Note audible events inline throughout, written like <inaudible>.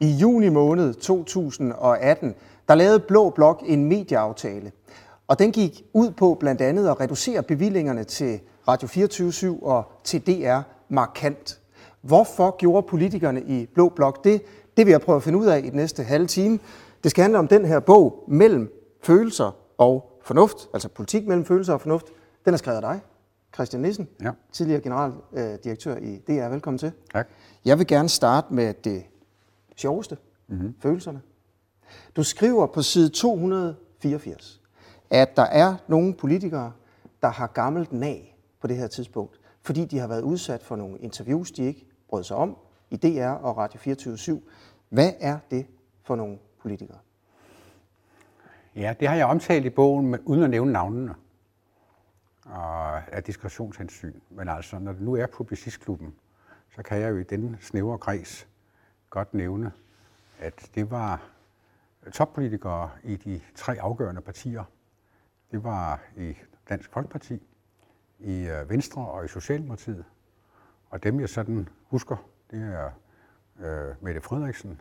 I juni måned 2018, der lavede Blå Blok en medieaftale, og den gik ud på blandt andet at reducere bevillingerne til Radio 24 og til DR markant. Hvorfor gjorde politikerne i Blå Blok det? Det vil jeg prøve at finde ud af i den næste halve time. Det skal handle om den her bog, Mellem følelser og fornuft, altså politik mellem følelser og fornuft. Den er skrevet af dig, Christian Nissen, Ja. tidligere generaldirektør i DR. Velkommen til. Tak. Jeg vil gerne starte med det sjoveste, mm-hmm. følelserne. Du skriver på side 284, at der er nogle politikere, der har gammelt nag på det her tidspunkt, fordi de har været udsat for nogle interviews, de ikke brød sig om i DR og Radio 24 Hvad er det for nogle politikere? Ja, det har jeg omtalt i bogen, men uden at nævne navnene. Og af diskretionshensyn. Men altså, når det nu er Publicistklubben, så kan jeg jo i den snævre kreds godt nævne, at det var toppolitikere i de tre afgørende partier. Det var i Dansk Folkeparti, i øh, Venstre og i Socialdemokratiet. Og dem, jeg sådan husker, det er øh, Mette Frederiksen,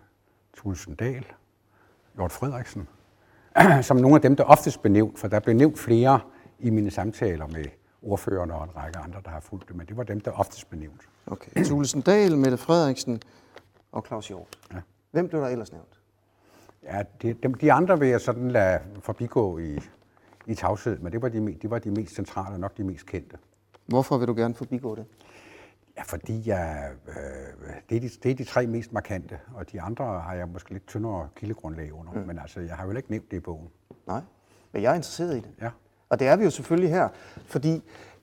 Tulsen Dahl, Lord Frederiksen, <clears throat> som nogle af dem, der oftest blev nævnt, for der blev nævnt flere i mine samtaler med ordførerne og en række andre, der har fulgt det, men det var dem, der oftest blev nævnt. Okay. Tulsen Dahl, Mette Frederiksen og Claus Hjort. Ja. Hvem blev der ellers nævnt? Ja, de, dem, de andre vil jeg sådan lade forbigå i, i tavshed, men det var, de, me- de var de mest centrale og nok de mest kendte. Hvorfor vil du gerne forbigå det? Ja, fordi jeg, øh, det, er de, det er de tre mest markante, og de andre har jeg måske lidt tyndere kildegrundlag under, mm. men altså, jeg har jo ikke nævnt det i bogen. Nej, men jeg er interesseret i det. Ja. Og det er vi jo selvfølgelig her, fordi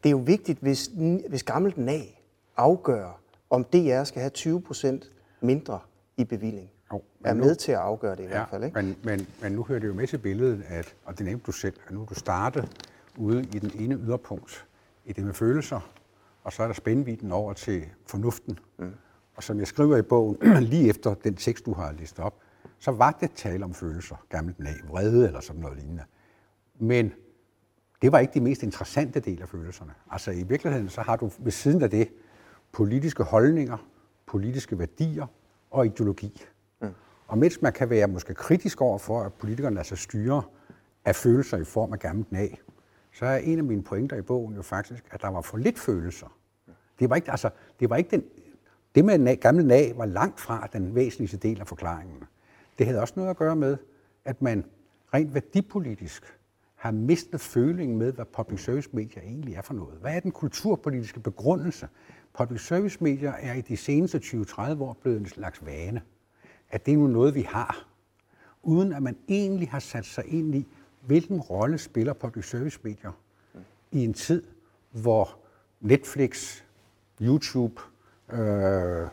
det er jo vigtigt, hvis, hvis gammelt nag afgør, om DR skal have 20 procent mindre i bevilling. Jo, er men nu- med til at afgøre det i hvert fald, ikke? Men, men, men nu hører det jo med til billedet, at, og det nævnte du selv, at nu er du startet ude i den ene yderpunkt i det med følelser, og så er der spændvidden over til fornuften. Mm. Og som jeg skriver i bogen, <clears throat> lige efter den tekst, du har læst op, så var det tale om følelser, gammelt nag, vrede eller sådan noget lignende. Men det var ikke de mest interessante del af følelserne. Altså i virkeligheden, så har du ved siden af det politiske holdninger, politiske værdier og ideologi. Mm. Og mens man kan være måske kritisk over for, at politikerne lader sig styre af følelser i form af gammelt nag, så er en af mine pointer i bogen jo faktisk, at der var for lidt følelser. Det var ikke, altså, det var ikke den, det med gamle nag var langt fra den væsentligste del af forklaringen. Det havde også noget at gøre med, at man rent værdipolitisk har mistet følingen med, hvad public service medier egentlig er for noget. Hvad er den kulturpolitiske begrundelse? Public service medier er i de seneste 20-30 år blevet en slags vane. At det er nu noget, vi har, uden at man egentlig har sat sig ind i, hvilken rolle spiller public service medier i en tid, hvor Netflix, YouTube, øh,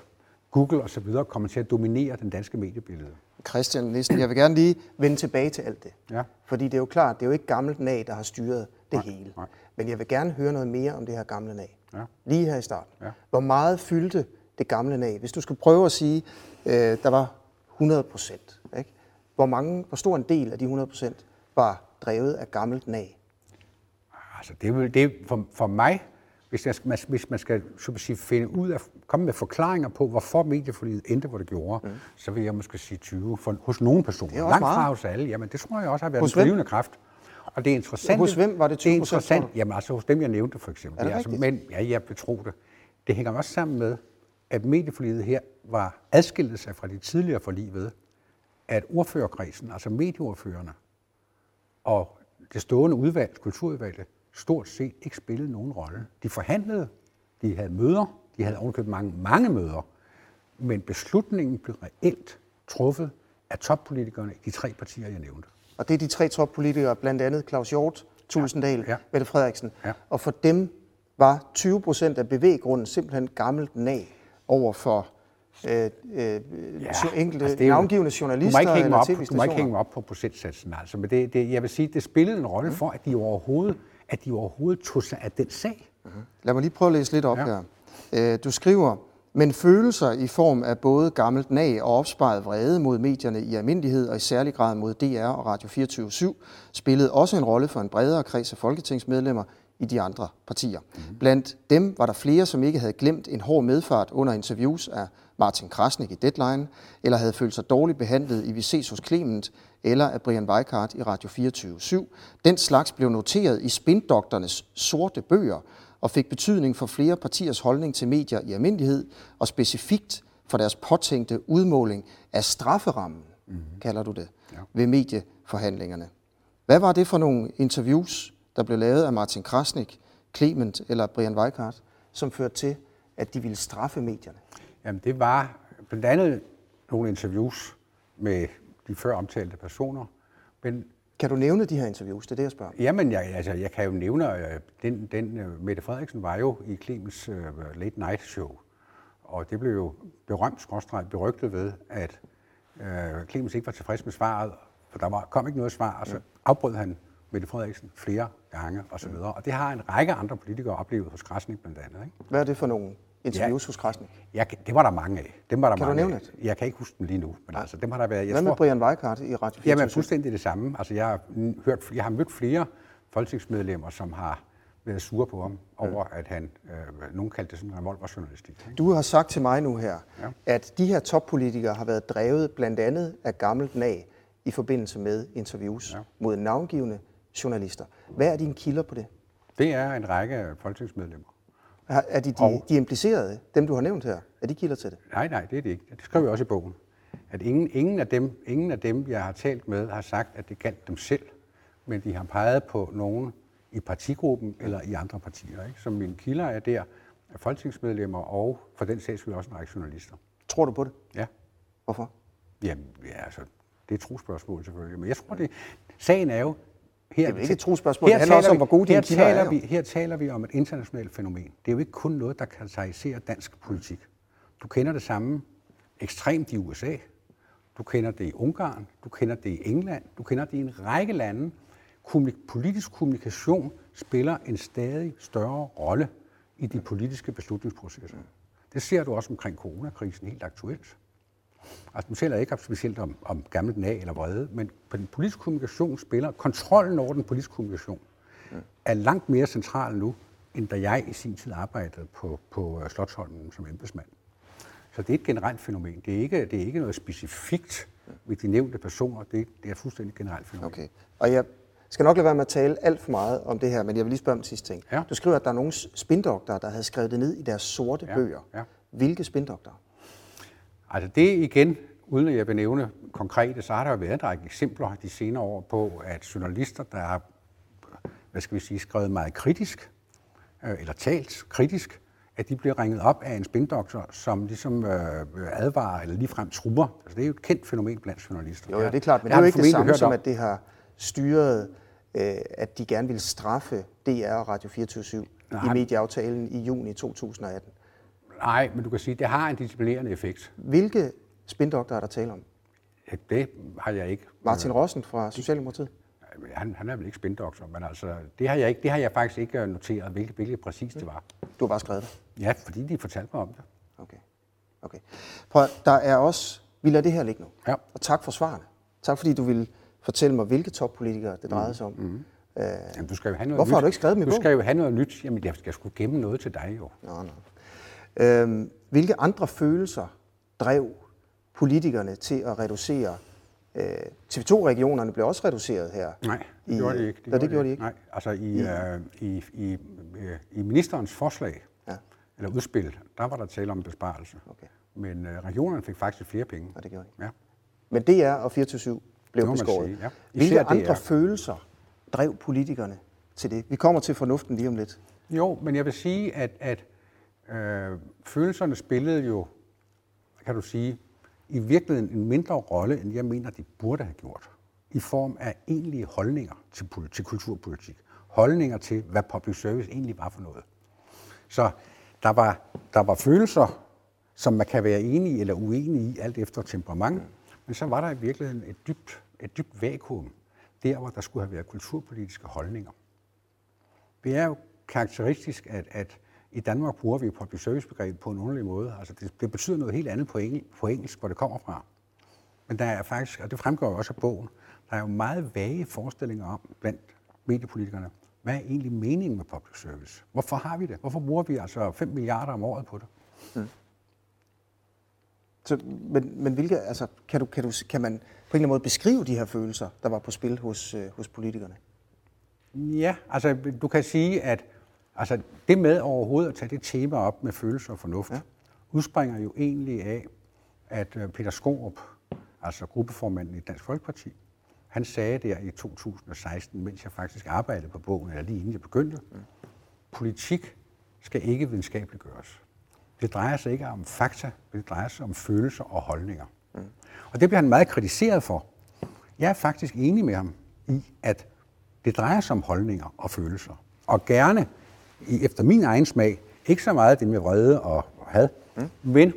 Google osv. kommer til at dominere den danske mediebillede. Christian Nissen, jeg vil gerne lige vende tilbage til alt det. Ja. Fordi det er jo klart, det er jo ikke gammelt nag, der har styret det Nej, hele. nej. Men jeg vil gerne høre noget mere om det her gamle nag. Ja. Lige her i starten. Ja. Hvor meget fyldte det gamle nag? Hvis du skulle prøve at sige, øh, der var 100 procent. Hvor, mange, hvor stor en del af de 100 procent var drevet af gammelt nag? Altså, det er, det er for, for mig, hvis, jeg, skal- man- hvis man skal så sige, finde ud af, komme med forklaringer på, hvorfor medieforliget endte, hvor det gjorde, mm. så vil jeg måske sige 20 for, hos nogle personer. Er Langt meget. fra hos alle. Jamen, det tror jeg også har været Hos en drivende kraft. Og det er interessant. Hos hvem var det 20%, Det er interessant. Jamen, altså hos dem, jeg nævnte for eksempel. Er det altså, men ja, jeg betro det. Det hænger også sammen med, at medieforliget her var adskilt sig fra de tidligere forlig ved, at ordførerkredsen, altså medieordførerne, og det stående udvalg, kulturudvalget, stort set ikke spillede nogen rolle. De forhandlede, de havde møder, de havde ovenikøbet mange, mange møder, men beslutningen blev reelt truffet af toppolitikerne i de tre partier, jeg nævnte. Og det er de tre toppolitikere, blandt andet Claus Hjort, Tulsendal, ja. Ja. Mette Frederiksen. Ja. Og for dem var 20 procent af bevæggrunden simpelthen gammelt nag over for øh, øh, ja, enkelte altså det er jo- navngivende du journalister må ikke hænge op, Du må ikke hænge op på procentsatsen, altså. Men det, det, jeg vil sige, det spillede en rolle for, at de overhovedet, at de overhovedet tog sig af den sag. Lad mig lige prøve at læse lidt op. Ja. her. Øh, Du skriver, men følelser i form af både gammelt nag og opsparet vrede mod medierne i almindelighed og i særlig grad mod DR og Radio 24 spillede også en rolle for en bredere kreds af folketingsmedlemmer i de andre partier. Mm. Blandt dem var der flere, som ikke havde glemt en hård medfart under interviews af Martin Krasnik i Deadline, eller havde følt sig dårligt behandlet i Vi ses hos Clement, eller af Brian Weikart i Radio 24 /7. Den slags blev noteret i spindokternes sorte bøger og fik betydning for flere partiers holdning til medier i almindelighed, og specifikt for deres påtænkte udmåling af strafferammen, mm-hmm. kalder du det, ja. ved medieforhandlingerne. Hvad var det for nogle interviews, der blev lavet af Martin Krasnik, Clement eller Brian Weikart, som førte til, at de ville straffe medierne? Jamen det var blandt andet nogle interviews med de før omtalte personer. Men kan du nævne de her interviews? Det er det, jeg spørger. Jamen, jeg, altså, jeg kan jo nævne, at den, den uh, Mette Frederiksen var jo i Clemens uh, Late Night Show. Og det blev jo berømt, skråstreget, berygtet ved, at uh, Clemens ikke var tilfreds med svaret, for der var, kom ikke noget svar, og så afbrød han Mette Frederiksen flere gange osv. Og, og det har en række andre politikere oplevet hos Krasnik blandt andet. Ikke? Hvad er det for nogle interviews ja, hos Krasnik? Ja, det var der mange af. Dem var der kan mange du nævne det? Jeg kan ikke huske dem lige nu, men altså, dem har der været. Jeg Hvad med tror, Brian Weikart i Radio 4 Jamen, fuldstændig det samme. Altså, jeg har, hørt, jeg har mødt flere folketingsmedlemmer, som har været sure på ham over, at han, øh, nogen kaldte det sådan en revolverjournalistik. Ikke? Du har sagt til mig nu her, ja. at de her toppolitikere har været drevet blandt andet af gammelt nag i forbindelse med interviews ja. mod navngivende journalister. Hvad er dine kilder på det? Det er en række folketingsmedlemmer. Er de, de, og, de implicerede, dem du har nævnt her, er de kilder til det? Nej, nej, det er det ikke. Det skriver vi også i bogen. At ingen, ingen, af dem, ingen af dem, jeg har talt med, har sagt, at det galt dem selv, men de har peget på nogen i partigruppen eller i andre partier. Ikke? Som mine kilder er der, er folketingsmedlemmer og for den sags skyld også en række journalister. Tror du på det? Ja. Hvorfor? Jamen, ja, altså, det er et trospørgsmål selvfølgelig. Men jeg tror, det, sagen er jo, her, det er ikke et trospørgsmål, det handler også om, hvor gode dine kilder er. Vi, her taler vi om et internationalt fænomen. Det er jo ikke kun noget, der karakteriserer dansk politik. Du kender det samme ekstremt i USA, du kender det i Ungarn, du kender det i England, du kender det i en række lande. Kommunik- politisk kommunikation spiller en stadig større rolle i de politiske beslutningsprocesser. Det ser du også omkring coronakrisen helt aktuelt. Altså, nu taler jeg ikke specielt om, om gammelt nag eller vrede, men på den politiske kommunikation spiller kontrollen over den politiske kommunikation er langt mere central nu, end da jeg i sin tid arbejdede på, på øh, Slottholmen som embedsmand. Så det er et generelt fænomen. Det er ikke, det er ikke noget specifikt ved de nævnte personer. Det, det er et fuldstændig generelt fænomen. Okay. Og jeg skal nok lade være med at tale alt for meget om det her, men jeg vil lige spørge om sidste ting. Ja. Du skriver, at der er nogle spindoktorer, der havde skrevet det ned i deres sorte ja. bøger. Ja. Hvilke spindoktorer? Altså det igen, uden at jeg vil nævne konkrete, så har der jo været en række eksempler de senere år på, at journalister, der har hvad skal vi sige, skrevet meget kritisk, øh, eller talt kritisk, at de bliver ringet op af en spindoktor, som ligesom øh, advarer eller ligefrem truer. Altså, det er jo et kendt fænomen blandt journalister. Jo, ja, det er klart, men det er jo ikke det samme som, at det har styret, øh, at de gerne vil straffe DR og Radio 24 i medieaftalen i juni 2018. Nej, men du kan sige, at det har en disciplinerende effekt. Hvilke spindokter er der tale om? Ja, det har jeg ikke. Martin Rossen fra Socialdemokratiet? Han, han er vel ikke spindoktor, men altså, det har jeg, ikke, det har jeg faktisk ikke noteret, hvilket, hvilket præcis det var. Du har bare skrevet det? Ja, fordi de fortalte mig om det. Okay. okay. Prøv, der er også, vi lader det her ligge nu. Ja. Og tak for svarene. Tak fordi du vil fortælle mig, hvilke toppolitikere det drejede sig om. Mm. hmm Øh, Jamen, du skal jo have noget hvorfor nyt. har du ikke skrevet dem i Du skal jo have noget nyt. Jamen, jeg skal sgu gemme noget til dig jo. Nå, nå. Øhm, hvilke andre følelser drev politikerne til at reducere øh, TV2-regionerne blev også reduceret her. Nej, det gjorde de ikke. Det, ja, det gjorde de ikke. Nej, altså i, ja. øh, i, i, øh, i ministerens forslag, ja. eller udspil, der var der tale om besparelse. Okay. Men øh, regionerne fik faktisk flere penge. Ja, det gjorde de. Ja. Men DR og 24 blev beskåret. Sige, ja. Hvilke andre DR. følelser drev politikerne til det? Vi kommer til fornuften lige om lidt. Jo, men jeg vil sige, at, at øh, følelserne spillede jo, kan du sige, i virkeligheden en mindre rolle, end jeg mener, de burde have gjort. I form af egentlige holdninger til, til kulturpolitik. Holdninger til, hvad public service egentlig var for noget. Så der var, der var følelser, som man kan være enig eller uenig i, alt efter temperament. Men så var der i virkeligheden et dybt, et dybt vakuum, der hvor der skulle have været kulturpolitiske holdninger. Det er jo karakteristisk, at, at i Danmark bruger vi public service-begrebet på en underlig måde. Altså det, det betyder noget helt andet på, engel, på engelsk, hvor det kommer fra. Men der er faktisk, og det fremgår jo også af bogen, der er jo meget vage forestillinger om blandt mediepolitikerne, hvad er egentlig meningen med public service? Hvorfor har vi det? Hvorfor bruger vi altså 5 milliarder om året på det? Mm. Så, men, men hvilke, altså, kan, du, kan, du, kan man på en eller anden måde beskrive de her følelser, der var på spil hos, øh, hos politikerne? Ja, altså du kan sige, at altså, det med overhovedet at tage det tema op med følelser og fornuft, ja. udspringer jo egentlig af, at øh, Peter Skorup, altså gruppeformanden i Dansk Folkeparti, han sagde der i 2016, mens jeg faktisk arbejdede på bogen, eller lige inden jeg begyndte, mm. politik skal ikke videnskabeligt gøres. Det drejer sig ikke om fakta, det drejer sig om følelser og holdninger. Mm. Og det bliver han meget kritiseret for. Jeg er faktisk enig med ham i, at det drejer sig om holdninger og følelser. Og gerne, efter min egen smag, ikke så meget det med vrede og had, mm. men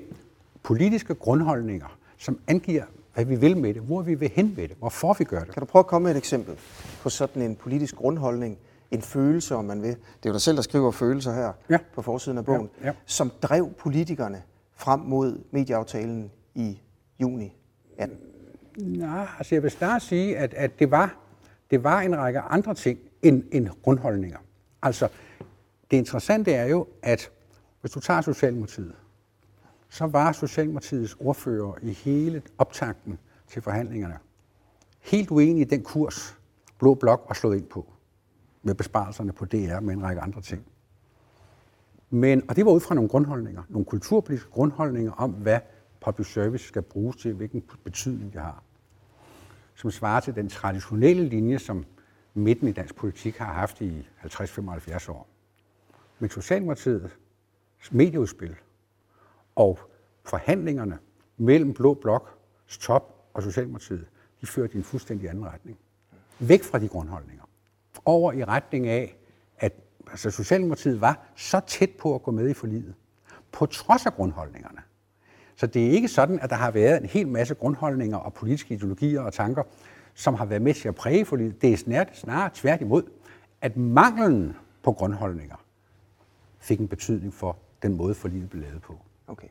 politiske grundholdninger, som angiver, hvad vi vil med det, hvor vi vil hen med det, hvorfor vi gør det. Kan du prøve at komme med et eksempel på sådan en politisk grundholdning, en følelse, om man vil. Det er jo dig selv, der skriver følelser her ja. på forsiden af bogen, ja. Ja. som drev politikerne frem mod medieaftalen i juni 18. Nej, altså jeg vil snart sige, at, at det, var, det var en række andre ting end, end grundholdninger. Altså, det interessante er jo, at hvis du tager Socialdemokratiet, så var Socialdemokratiets ordfører i hele optakten til forhandlingerne helt uenige i den kurs, Blå Blok var slået ind på med besparelserne på DR med en række andre ting. Men, og det var ud fra nogle grundholdninger, nogle kulturpolitiske grundholdninger om, hvad public service skal bruges til, hvilken betydning det har. Som svarer til den traditionelle linje, som midten i dansk politik har haft i 50-75 år. Men Socialdemokratiets medieudspil og forhandlingerne mellem Blå Bloks top og Socialdemokratiet, de førte i en fuldstændig anden retning. Væk fra de grundholdninger over i retning af, at altså Socialdemokratiet var så tæt på at gå med i forliget, på trods af grundholdningerne. Så det er ikke sådan, at der har været en hel masse grundholdninger og politiske ideologier og tanker, som har været med til at præge forliget. Det er snart, snarere tværtimod, at manglen på grundholdninger fik en betydning for den måde, forliget blev lavet på. Okay.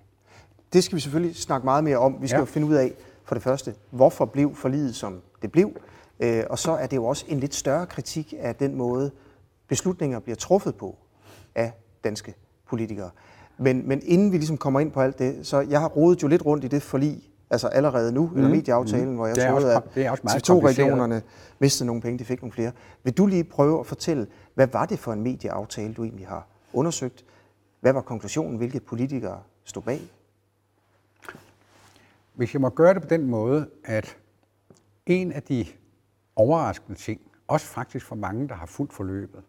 Det skal vi selvfølgelig snakke meget mere om. Vi skal ja. jo finde ud af, for det første, hvorfor blev forliget, som det blev, Øh, og så er det jo også en lidt større kritik af den måde, beslutninger bliver truffet på af danske politikere. Men, men inden vi ligesom kommer ind på alt det, så jeg har rodet jo lidt rundt i det forlig, altså allerede nu, mm. eller medieaftalen, mm. hvor jeg troede, at TV2-regionerne mistede nogle penge, de fik nogle flere. Vil du lige prøve at fortælle, hvad var det for en medieaftale, du egentlig har undersøgt? Hvad var konklusionen? Hvilke politikere stod bag? Hvis jeg må gøre det på den måde, at en af de overraskende ting, også faktisk for mange, der har fuldt forløbet,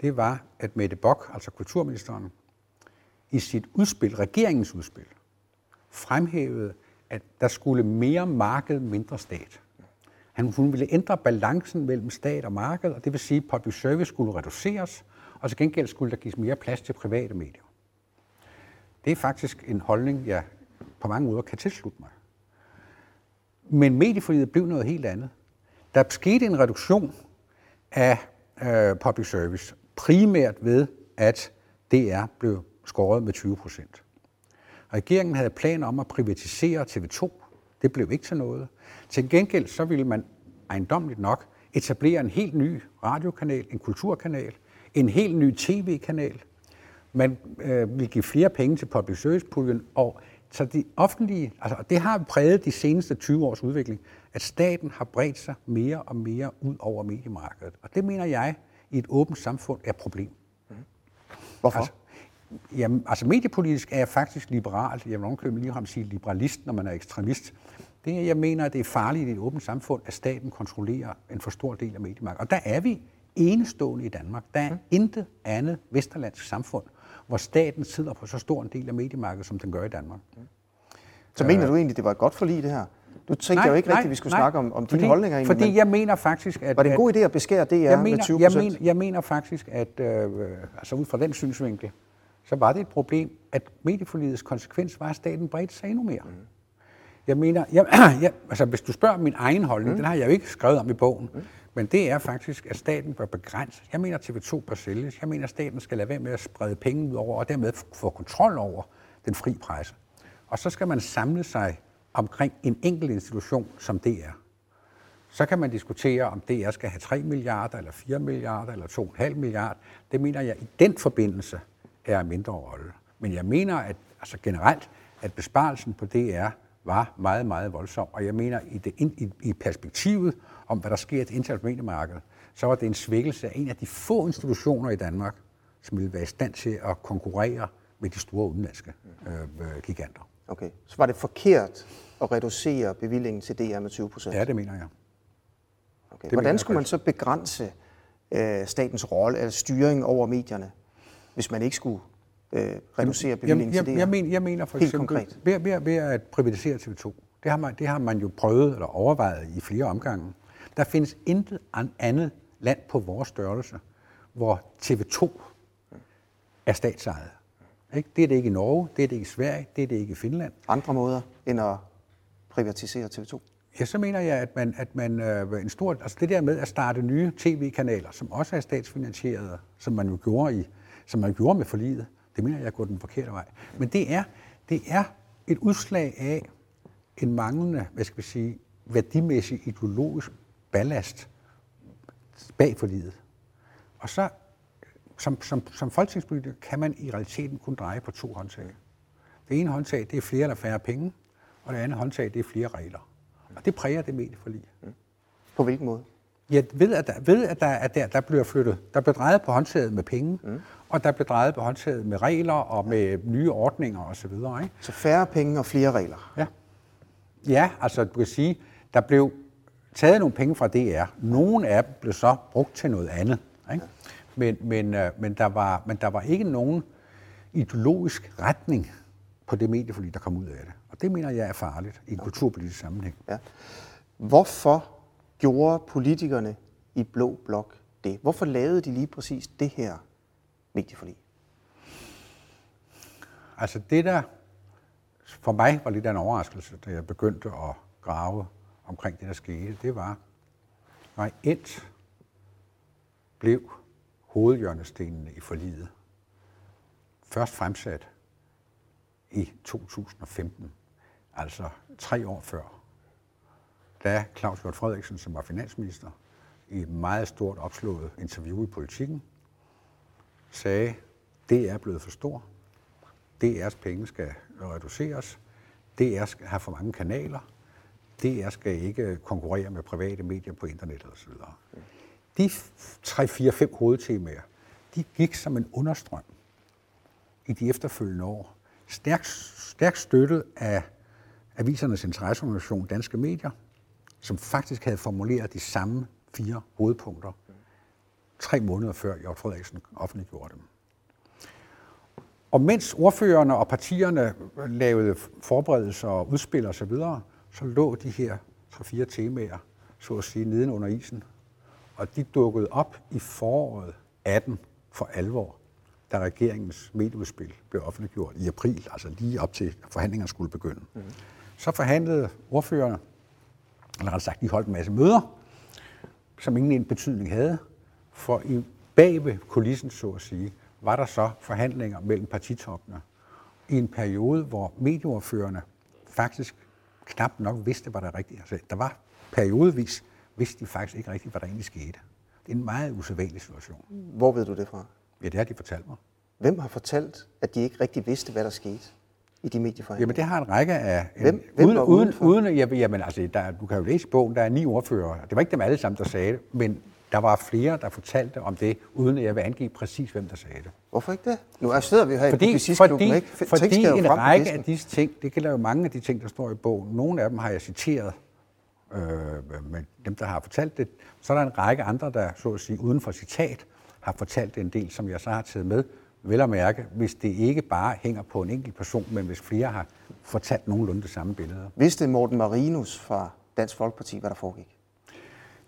det var, at Mette Bock, altså kulturministeren, i sit udspil, regeringens udspil, fremhævede, at der skulle mere marked, mindre stat. Han, hun ville ændre balancen mellem stat og marked, og det vil sige, at public service skulle reduceres, og til gengæld skulle der gives mere plads til private medier. Det er faktisk en holdning, jeg på mange måder kan tilslutte mig. Men mediefrihed blev noget helt andet. Der skete en reduktion af øh, public service, primært ved, at DR blev skåret med 20 procent. Regeringen havde planer om at privatisere TV2. Det blev ikke til noget. Til gengæld så ville man ejendomligt nok etablere en helt ny radiokanal, en kulturkanal, en helt ny tv-kanal. Man øh, ville give flere penge til public service-puljen, og så de offentlige, altså det har præget de seneste 20 års udvikling, at staten har bredt sig mere og mere ud over mediemarkedet. Og det mener jeg i et åbent samfund er et problem. Hvorfor? Altså, jamen, altså mediepolitisk er jeg faktisk liberal. Jeg vil ovenkøbe lige ham sige liberalist, når man er ekstremist. Det, jeg mener, at det er farligt i et åbent samfund, at staten kontrollerer en for stor del af mediemarkedet. Og der er vi enestående i Danmark. Der er mm. intet andet vesterlandsk samfund, hvor staten sidder på så stor en del af mediemarkedet, som den gør i Danmark. Mm. Så mener øh, du egentlig, det var et godt forlig, det her? Du tænkte nej, jo ikke rigtigt, at vi skulle nej, snakke om, om dine holdninger. Egentlig, fordi jeg mener faktisk, at... Var det en god idé at beskære DR jeg mener, med 20 jeg mener, jeg mener faktisk, at øh, altså ud fra den synsvinkel, så var det et problem, at medieforligets konsekvens var, at staten bredte sig endnu mere. Mm. Jeg mener, jeg, <clears throat> jeg, altså hvis du spørger min egen holdning, mm. den har jeg jo ikke skrevet om i bogen, mm men det er faktisk, at staten bør begrænse. Jeg mener, at TV2 bør sælges. Jeg mener, at staten skal lade være med at sprede penge ud over, og dermed få kontrol over den fri presse. Og så skal man samle sig omkring en enkelt institution, som DR. Så kan man diskutere, om DR skal have 3 milliarder, eller 4 milliarder, eller 2,5 milliarder. Det mener jeg i den forbindelse er en mindre rolle. Men jeg mener at altså generelt, at besparelsen på DR var meget, meget voldsom. Og jeg mener, i, det, i, i perspektivet om, hvad der sker i det internationale mediemarked, så var det en svækkelse af en af de få institutioner i Danmark, som ville være i stand til at konkurrere med de store udenlandske øh, giganter. Okay, så var det forkert at reducere bevillingen til DR med 20 procent? Ja, det mener jeg. Okay. Hvordan skulle man så begrænse øh, statens rolle eller styring over medierne, hvis man ikke skulle øh, reducere bevillingen jeg, til DR? Jeg, mener, jeg mener for Helt eksempel, konkret. ved, ved, ved at privatisere TV2, det har, man, det har man jo prøvet eller overvejet i flere omgange. Der findes intet an- andet land på vores størrelse, hvor TV2 er statsejet. Ikke? Det er det ikke i Norge, det er det ikke i Sverige, det er det ikke i Finland. Andre måder end at privatisere TV2? Ja, så mener jeg, at man, at man øh, en stor, altså det der med at starte nye tv-kanaler, som også er statsfinansierede, som man jo gjorde, i, som man gjorde med forliget, det mener jeg gået den forkerte vej. Men det er, det er et udslag af en manglende, hvad skal vi sige, værdimæssig ideologisk ballast bag forliget. Og så, som, som, som folketingspolitiker, kan man i realiteten kun dreje på to håndtag. Det ene håndtag, det er flere eller færre penge, og det andet håndtag, det er flere regler. Og det præger det medieforlig. På hvilken måde? Ja, ved at, der, ved at der, at der, der bliver flyttet, der bliver drejet på håndtaget med penge, mm. og der bliver drejet på håndtaget med regler og med nye ordninger osv. Ikke? Så færre penge og flere regler. Ja. ja, altså du kan sige, der blev taget nogle penge fra DR. Nogle af dem blev så brugt til noget andet. Ikke? Men, men, øh, men, der var, men der var ikke nogen ideologisk retning på det medieforlig, der kom ud af det. Og det mener jeg er farligt i en kulturpolitisk sammenhæng. Ja. Hvorfor gjorde politikerne i Blå Blok det? Hvorfor lavede de lige præcis det her medieforlig? Altså det der for mig var lidt af en overraskelse, da jeg begyndte at grave omkring det, der skete, det var, reelt blev hovedhjørnestenene i forliget først fremsat i 2015, altså tre år før, da Claus Hjort Frederiksen, som var finansminister, i et meget stort opslået interview i Politiken, sagde, det er blevet for stor, DR's penge skal reduceres, DR skal have for mange kanaler, DR skal ikke konkurrere med private medier på internettet osv. De 3-4-5 hovedtemaer, de gik som en understrøm i de efterfølgende år. Stærkt stærk støttet af avisernes interesseorganisation Danske Medier, som faktisk havde formuleret de samme fire hovedpunkter tre måneder før Jørgen Frederiksen offentliggjorde dem. Og mens ordførerne og partierne lavede forberedelser og udspil osv., så, videre, så lå de her tre-fire temaer, så at sige, neden under isen. Og de dukkede op i foråret 18 for alvor, da regeringens medieudspil blev offentliggjort i april, altså lige op til forhandlingerne skulle begynde. Mm. Så forhandlede ordførerne, eller rettere sagt, de holdt en masse møder, som ingen betydning havde, for i bag ved kulissen, så at sige, var der så forhandlinger mellem partitoppene i en periode, hvor medieordførerne faktisk knap nok vidste, hvad der rigtigt altså, Der var periodevis, vidste de faktisk ikke rigtigt, hvad der egentlig skete. Det er en meget usædvanlig situation. Hvor ved du det fra? Ja, det har de fortalt mig. Hvem har fortalt, at de ikke rigtig vidste, hvad der skete i de medieforhandlinger? Jamen, det har en række af... En, Hvem- hvem uden, uden, uden, jamen, altså, der, du kan jo læse bogen, der er ni ordfører. Det var ikke dem alle sammen, der sagde det, men der var flere, der fortalte om det, uden at jeg vil angive præcis, hvem der sagde det. Hvorfor ikke det? Nu er sidder vi her i Fordi, Publicistklubben, fordi, ikke? F- fordi skal en række af disse ting, det gælder jo mange af de ting, der står i bogen. Nogle af dem har jeg citeret, øh, men dem, der har fortalt det. Så er der en række andre, der så at sige uden for citat, har fortalt en del, som jeg så har taget med. Vel at mærke, hvis det ikke bare hænger på en enkelt person, men hvis flere har fortalt nogenlunde det samme billede. Vidste Morten Marinus fra Dansk Folkeparti, hvad der foregik?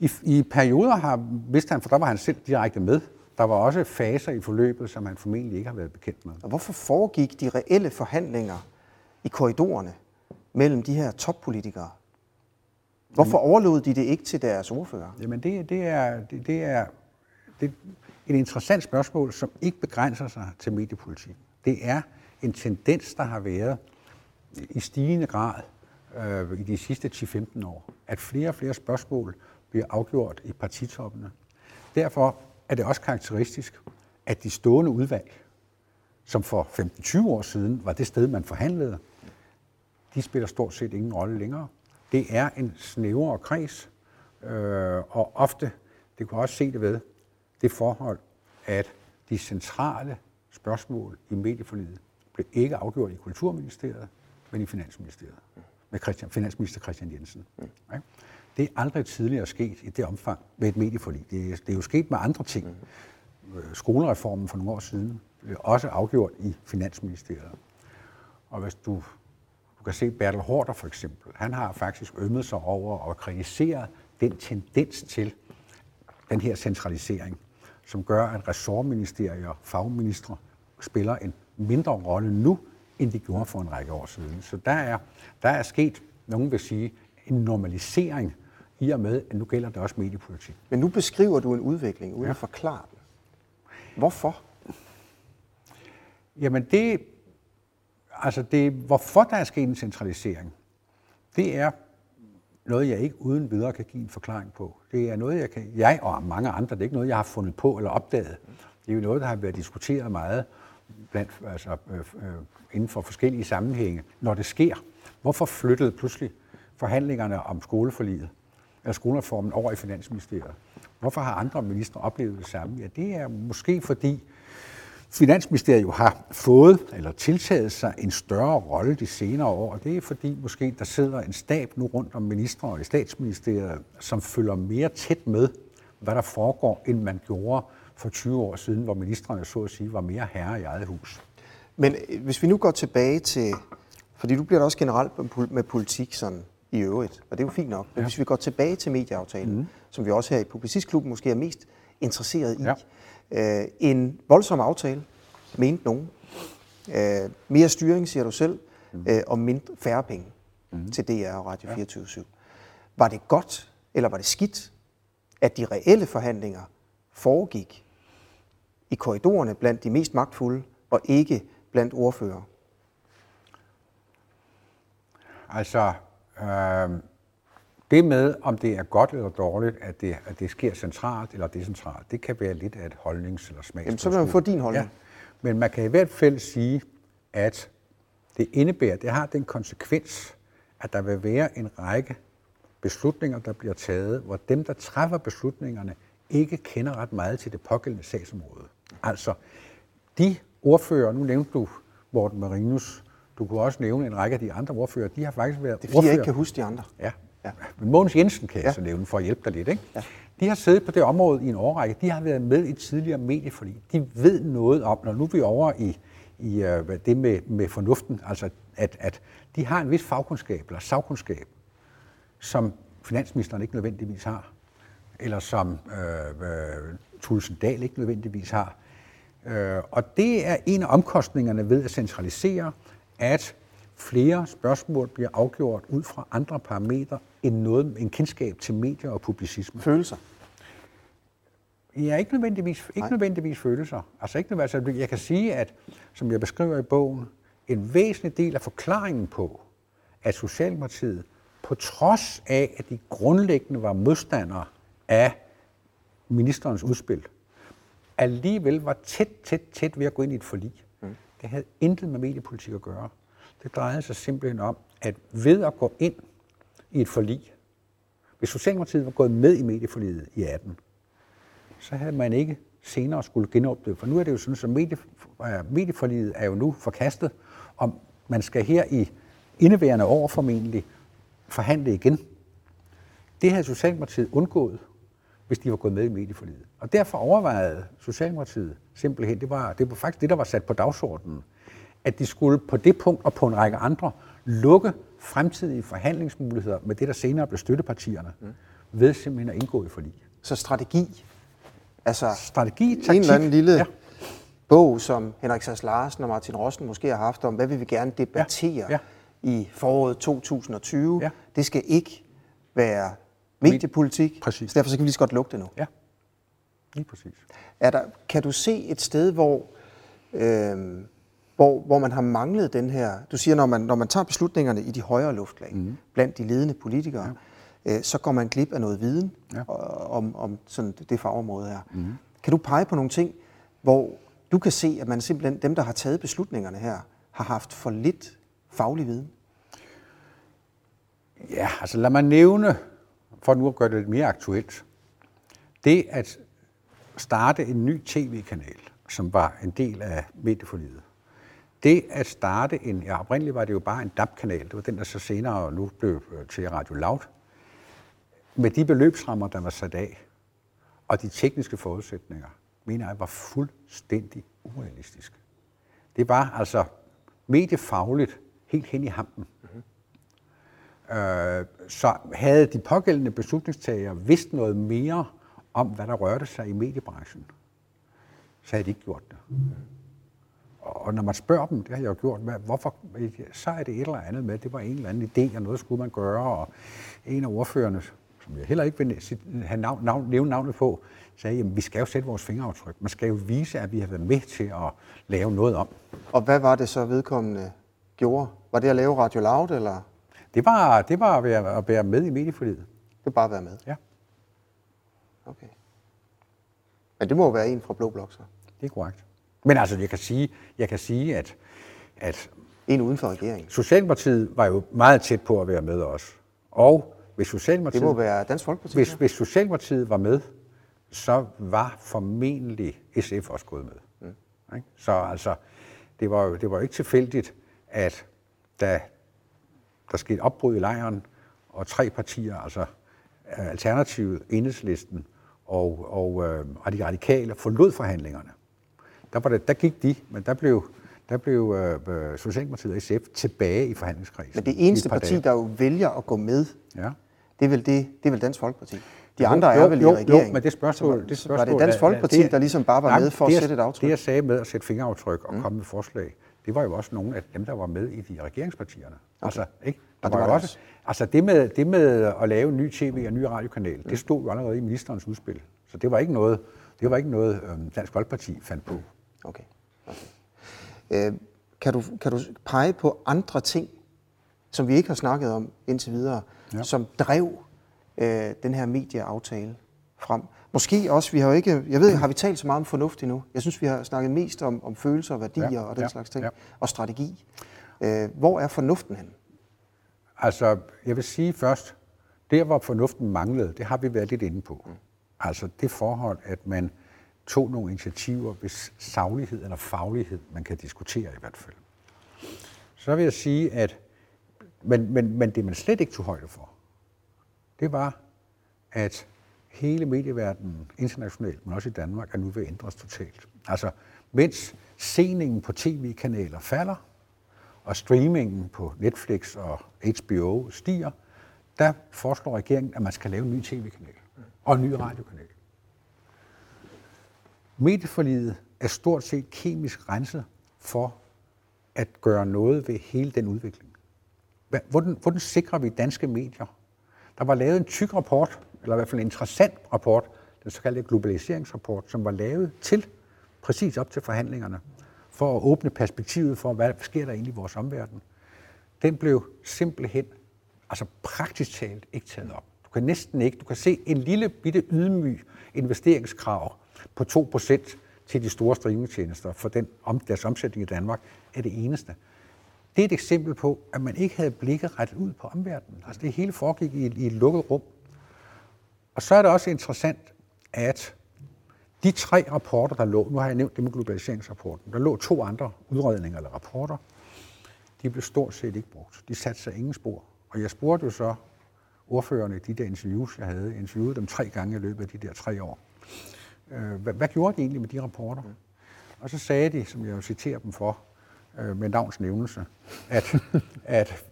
I, I perioder har, vidste han, for der var han selv direkte med. Der var også faser i forløbet, som han formentlig ikke har været bekendt med. Og hvorfor foregik de reelle forhandlinger i korridorerne mellem de her toppolitikere? Hvorfor overlod de det ikke til deres ordfører? Jamen det, det, er, det, det er det et interessant spørgsmål, som ikke begrænser sig til mediepolitik. Det er en tendens, der har været i stigende grad øh, i de sidste 10-15 år, at flere og flere spørgsmål bliver afgjort i partitoppene. Derfor er det også karakteristisk, at de stående udvalg, som for 15-20 år siden var det sted, man forhandlede, de spiller stort set ingen rolle længere. Det er en snævrere kreds, øh, og ofte, det kunne også se det ved, det forhold, at de centrale spørgsmål i medieforlidet blev ikke afgjort i Kulturministeriet, men i Finansministeriet, med Christian, Finansminister Christian Jensen. Mm. Det er aldrig tidligere sket i det omfang med et medieforlig. Det det er jo sket med andre ting. Øh, skolereformen for nogle år siden blev også afgjort i Finansministeriet. Og hvis du, du kan se Bertel Horter for eksempel, han har faktisk ømmet sig over og kritiseret den tendens til den her centralisering, som gør, at ressortministerier og fagministre spiller en mindre rolle nu, end de gjorde for en række år siden. Så der er, der er sket, nogen vil sige, en normalisering i og med, at nu gælder det også mediepolitik. Men nu beskriver du en udvikling uden ja. at forklare den. Hvorfor? Jamen det, altså det, hvorfor der er sket en centralisering, det er noget, jeg ikke uden videre kan give en forklaring på. Det er noget, jeg, kan, jeg og mange andre, det er ikke noget, jeg har fundet på eller opdaget. Det er jo noget, der har været diskuteret meget blandt, altså, øh, øh, inden for forskellige sammenhænge, når det sker. Hvorfor flyttede pludselig forhandlingerne om skoleforliget, af skolereformen over i Finansministeriet? Hvorfor har andre ministre oplevet det samme? Ja, det er måske fordi Finansministeriet jo har fået eller tiltaget sig en større rolle de senere år, og det er fordi måske der sidder en stab nu rundt om ministre og i statsministeriet, som følger mere tæt med, hvad der foregår, end man gjorde for 20 år siden, hvor ministerne så at sige var mere herre i eget hus. Men hvis vi nu går tilbage til, fordi du bliver da også generelt med politik sådan i øvrigt, og det er jo fint nok, men ja. hvis vi går tilbage til medieaftalen, mm. som vi også her i Publicistklubben måske er mest interesseret i, ja. øh, en voldsom aftale, mente nogen, øh, mere styring, siger du selv, mm. øh, og mindre, færre penge mm. til DR og Radio ja. 24 Var det godt, eller var det skidt, at de reelle forhandlinger foregik i korridorerne blandt de mest magtfulde, og ikke blandt ordfører? Altså, øh, det med, om det er godt eller dårligt, at det, at det sker centralt eller decentralt, det kan være lidt af et holdnings- eller smags. Jamen, så vil man få din holdning. Ja. Men man kan i hvert fald sige, at det indebærer, det har den konsekvens, at der vil være en række beslutninger, der bliver taget, hvor dem, der træffer beslutningerne, ikke kender ret meget til det pågældende sagsområde. Altså, de ordfører, nu nævnte du Morten Marinus, du kunne også nævne en række af de andre ordfører, de har faktisk været Det er fordi, ordfører. jeg ikke kan huske de andre. Ja. ja. Men Mogens Jensen kan jeg ja. så nævne for at hjælpe dig lidt. Ikke? Ja. De har siddet på det område i en årrække. De har været med i tidligere medieforlig. De ved noget om, når nu er vi over i, i uh, det med, med fornuften, altså at, at de har en vis fagkundskab eller sagkundskab, som finansministeren ikke nødvendigvis har, eller som øh, øh, Tulsen Dahl ikke nødvendigvis har. Øh, og det er en af omkostningerne ved at centralisere, at flere spørgsmål bliver afgjort ud fra andre parametre end noget en kendskab til medier og publicisme. Følelser? Ja, ikke nødvendigvis, ikke nødvendigvis følelser. Altså ikke nødvendigvis. Altså, jeg kan sige, at som jeg beskriver i bogen, en væsentlig del af forklaringen på, at Socialdemokratiet, på trods af, at de grundlæggende var modstandere af ministerens udspil, alligevel var tæt, tæt, tæt ved at gå ind i et forlig. Det havde intet med mediepolitik at gøre. Det drejede sig simpelthen om, at ved at gå ind i et forlig, hvis Socialdemokratiet var gået med i medieforliget i 18, så havde man ikke senere skulle genåbne. For nu er det jo sådan, at medie, medieforliget er jo nu forkastet, og man skal her i indeværende år formentlig forhandle igen. Det havde Socialdemokratiet undgået, hvis de var gået med i medieforliget. Og derfor overvejede Socialdemokratiet simpelthen, det var, det var faktisk det, der var sat på dagsordenen, at de skulle på det punkt og på en række andre lukke fremtidige forhandlingsmuligheder med det, der senere blev støttepartierne, mm. ved simpelthen at indgå i forlig. Så strategi? Altså strategi, taktik. En eller anden lille ja. bog, som Henrik Sass Larsen og Martin Rosten måske har haft om, hvad vil vi gerne debattere ja. Ja. i foråret 2020. Ja. Det skal ikke være mediepolitik. Præcis. Så derfor så kan vi lige så godt lukke det nu. Ja, lige præcis. Er der, kan du se et sted, hvor, øh, hvor, hvor man har manglet den her... Du siger, når man, når man tager beslutningerne i de højere luftlag, mm. blandt de ledende politikere, ja. øh, så går man glip af noget viden ja. om, om sådan det fagområde her. Mm. Kan du pege på nogle ting, hvor du kan se, at man simpelthen, dem, der har taget beslutningerne her, har haft for lidt faglig viden? Ja, altså lad mig nævne, for nu at gøre det lidt mere aktuelt, det at starte en ny tv-kanal, som var en del af medieforlidet. Det at starte en, ja oprindeligt var det jo bare en DAB-kanal, det var den, der så senere nu blev øh, til Radio Loud, med de beløbsrammer, der var sat af, og de tekniske forudsætninger, mener jeg var fuldstændig urealistisk. Det var altså mediefagligt helt hen i hampen. Øh, så havde de pågældende beslutningstagere vidst noget mere om, hvad der rørte sig i mediebranchen, så havde de ikke gjort det. Og når man spørger dem, det har jeg jo gjort, hvad, hvorfor, så er det et eller andet med, det var en eller anden idé, og noget skulle man gøre, og en af ordførerne, som jeg heller ikke vil have navn, navn, nævne navnet på, sagde, at vi skal jo sætte vores fingeraftryk. Man skal jo vise, at vi har været med til at lave noget om. Og hvad var det så vedkommende gjorde? Var det at lave Radio Loud, eller? Det var, det var at, være, at være med i medieforlidet. Det var bare at være med? Ja. Okay. Men det må jo være en fra Blå Blok, så? Det er korrekt. Men altså, jeg kan sige, jeg kan sige at, at en uden for regeringen. Socialdemokratiet var jo meget tæt på at være med os. Og hvis Socialdemokratiet, det må være Dansk Folkeparti. Hvis, hvis Socialdemokratiet var med, så var formentlig SF også gået med. Mm. Så altså, det var jo det var jo ikke tilfældigt, at da der skete opbrud i lejren, og tre partier, altså Alternativet, Enhedslisten og, og, øh, og de radikale, forlod forhandlingerne. Der, var det, der gik de, men der blev, der blev øh, øh Socialdemokratiet og SF tilbage i forhandlingskredsen. Men det eneste parti, dage. der jo vælger at gå med, ja. det, er vel det, det er vel Dansk Folkeparti. De andre jo, er vel jo, i regeringen. Jo, men det spørgsmål, det spørgsmål var det Dansk Folkeparti, det, der ligesom bare var med for at sætte et aftryk? Det, jeg sagde med at sætte fingeraftryk og mm. komme med forslag, det var jo også nogle af dem, der var med i de regeringspartierne. Okay. Altså, ikke? Der var, var også, altså det med, det med at lave en ny tv og en ny radiokanal, mm. det stod jo allerede i ministerens udspil. Så det var ikke noget, det var ikke noget øhm, Dansk Folkeparti fandt på. Okay. okay. Øh, kan, du, kan du pege på andre ting, som vi ikke har snakket om indtil videre, ja. som drev øh, den her medieaftale frem? Måske også, vi har jo ikke, jeg ved, har vi talt så meget om fornuft endnu? Jeg synes, vi har snakket mest om, om følelser, værdier ja, og den ja, slags ting, ja. og strategi. Øh, hvor er fornuften hen? Altså, jeg vil sige først, der hvor fornuften manglede, det har vi været lidt inde på. Mm. Altså det forhold, at man tog nogle initiativer, hvis saglighed eller faglighed, man kan diskutere i hvert fald. Så vil jeg sige, at men, men, men det man slet ikke tog højde for, det var, at hele medieverdenen internationalt, men også i Danmark, er nu ved at ændres totalt. Altså, mens seningen på tv-kanaler falder, og streamingen på Netflix og HBO stiger, der foreslår regeringen, at man skal lave en ny tv-kanal og en ny radiokanal. Medieforliget er stort set kemisk renset for at gøre noget ved hele den udvikling. Hvordan, hvordan sikrer vi danske medier? Der var lavet en tyk rapport, eller i hvert fald en interessant rapport, den såkaldte globaliseringsrapport, som var lavet til, præcis op til forhandlingerne, for at åbne perspektivet for, hvad sker der egentlig i vores omverden. Den blev simpelthen, altså praktisk talt, ikke taget op. Du kan næsten ikke, du kan se en lille bitte ydmyg investeringskrav på 2% til de store streamingtjenester for den, om, deres omsætning i Danmark, er det eneste. Det er et eksempel på, at man ikke havde blikket rettet ud på omverdenen. Altså det hele foregik i, i et lukket rum. Og så er det også interessant, at de tre rapporter, der lå, nu har jeg nævnt det med globaliseringsrapporten, der lå to andre udredninger eller rapporter, de blev stort set ikke brugt. De satte sig ingen spor. Og jeg spurgte jo så ordførerne i de der interviews, jeg havde, interviewet dem tre gange i løbet af de der tre år. Øh, hvad, hvad gjorde de egentlig med de rapporter? Mm. Og så sagde de, som jeg jo citerer dem for, øh, med navns nævnelse, at, <laughs> at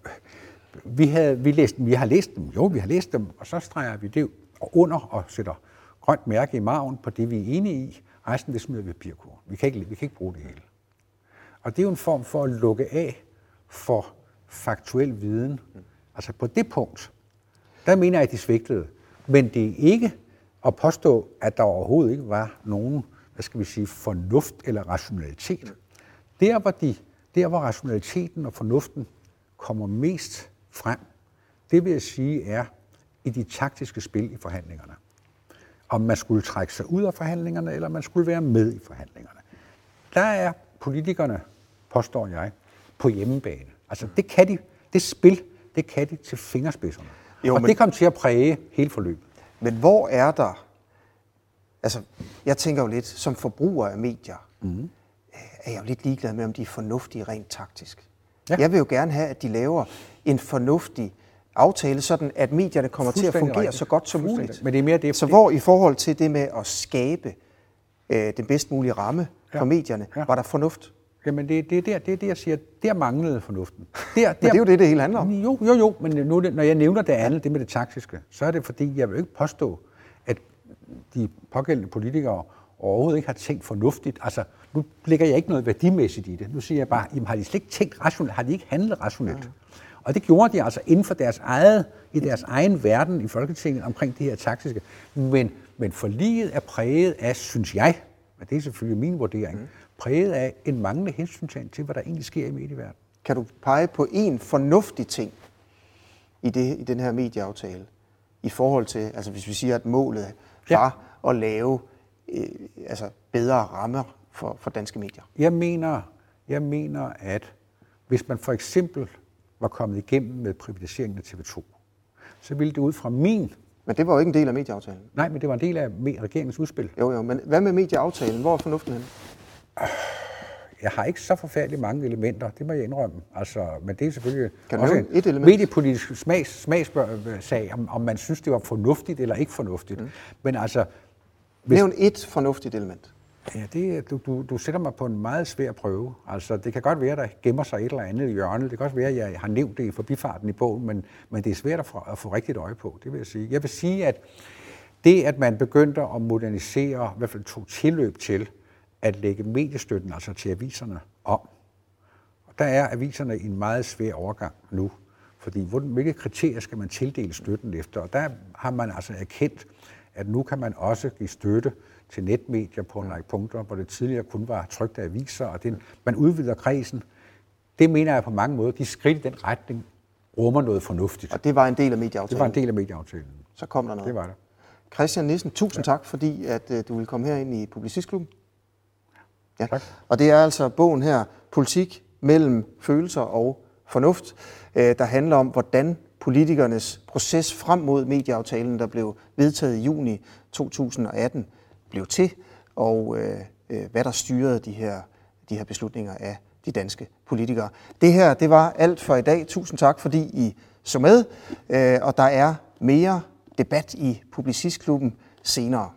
vi, havde, vi, læst, vi har læst dem, jo, vi har læst dem, og så streger vi det under og sætter grønt mærke i maven på det, vi er enige i. Resten, det smider vi papirkurven. Vi kan, ikke, vi kan ikke bruge det hele. Og det er jo en form for at lukke af for faktuel viden. Altså på det punkt, der mener jeg, at de svigtede. Men det er ikke at påstå, at der overhovedet ikke var nogen, hvad skal vi sige, fornuft eller rationalitet. Der hvor, de, der, hvor rationaliteten og fornuften kommer mest frem, det vil jeg sige er i de taktiske spil i forhandlingerne om man skulle trække sig ud af forhandlingerne, eller man skulle være med i forhandlingerne. Der er politikerne, påstår jeg, på hjemmebane. Altså det kan de, det spil, Det kan de til fingerspidserne. Jo, og men- det kom til at præge hele forløbet. Men hvor er der... Altså, jeg tænker jo lidt, som forbruger af medier, mm. er jeg jo lidt ligeglad med, om de er fornuftige rent taktisk. Ja. Jeg vil jo gerne have, at de laver en fornuftig aftale, sådan at medierne kommer til at fungere rigtigt. så godt som muligt. Men det er mere det, Så hvor i forhold til det med at skabe øh, den bedst mulige ramme ja. for medierne, ja. Var der fornuft? Jamen, det, det, er der, det er det, jeg siger. Der manglede fornuften. Der, der, <laughs> Men det er jo det, det hele handler om. Jo, jo, jo, men nu, når jeg nævner det andet, det med det taktiske, så er det fordi, jeg vil ikke påstå, at de pågældende politikere overhovedet ikke har tænkt fornuftigt. Altså, nu lægger jeg ikke noget værdimæssigt i det. Nu siger jeg bare, jamen, har de slet ikke tænkt rationelt? Har de ikke handlet rationelt? Ja. Og det gjorde de altså inden for deres eget, i deres egen verden i Folketinget omkring det her taktiske. Men, men forliget er præget af, synes jeg, og det er selvfølgelig min vurdering, mm. præget af en manglende hensyntagen til, hvad der egentlig sker i medieverdenen. Kan du pege på en fornuftig ting i, det, i den her medieaftale, i forhold til, altså hvis vi siger, at målet Ja. var at lave øh, altså bedre rammer for, for danske medier? Jeg mener, jeg mener, at hvis man for eksempel var kommet igennem med privatiseringen af TV2, så ville det ud fra min... Men det var jo ikke en del af medieaftalen. Nej, men det var en del af regeringens udspil. Jo, jo, men hvad med medieaftalen? Hvor er fornuften henne? Jeg har ikke så forfærdeligt mange elementer, det må jeg indrømme. Altså, men det er selvfølgelig Kan også en et element? mediepolitisk smags, smagssag, om, om man synes, det var fornuftigt eller ikke fornuftigt. Mm. Men altså, Hvis- Nævn et fornuftigt element. Ja, det, du, du, du sætter mig på en meget svær prøve. Altså, det kan godt være, der gemmer sig et eller andet i hjørnet. Det kan også være, at jeg har nævnt det i forbifarten i bogen, men, men det er svært at få, at få rigtigt øje på, det vil jeg sige. Jeg vil sige, at det, at man begyndte at modernisere, i hvert fald tog tilløb til, at lægge mediestøtten, altså til aviserne, om. Og der er aviserne i en meget svær overgang nu. Fordi hvilke kriterier skal man tildele støtten efter? Og der har man altså erkendt, at nu kan man også give støtte til netmedier på en række punkter, hvor det tidligere kun var trygte aviser, og det, man udvider kredsen. Det mener jeg på mange måder, de skridt i den retning rummer noget fornuftigt. Og det var en del af medieaftalen. Det var en del af medieaftalen. Så kom der noget. Det var det. Christian Nissen, tusind ja. tak, fordi at, øh, du ville komme herind i Publicistklubben. Ja. Tak. Og det er altså bogen her, Politik mellem følelser og fornuft, øh, der handler om, hvordan politikernes proces frem mod medieaftalen, der blev vedtaget i juni 2018, blev til, og øh, øh, hvad der styrede de her, de her beslutninger af de danske politikere. Det her, det var alt for i dag. Tusind tak, fordi I så med, øh, og der er mere debat i Publicistklubben senere.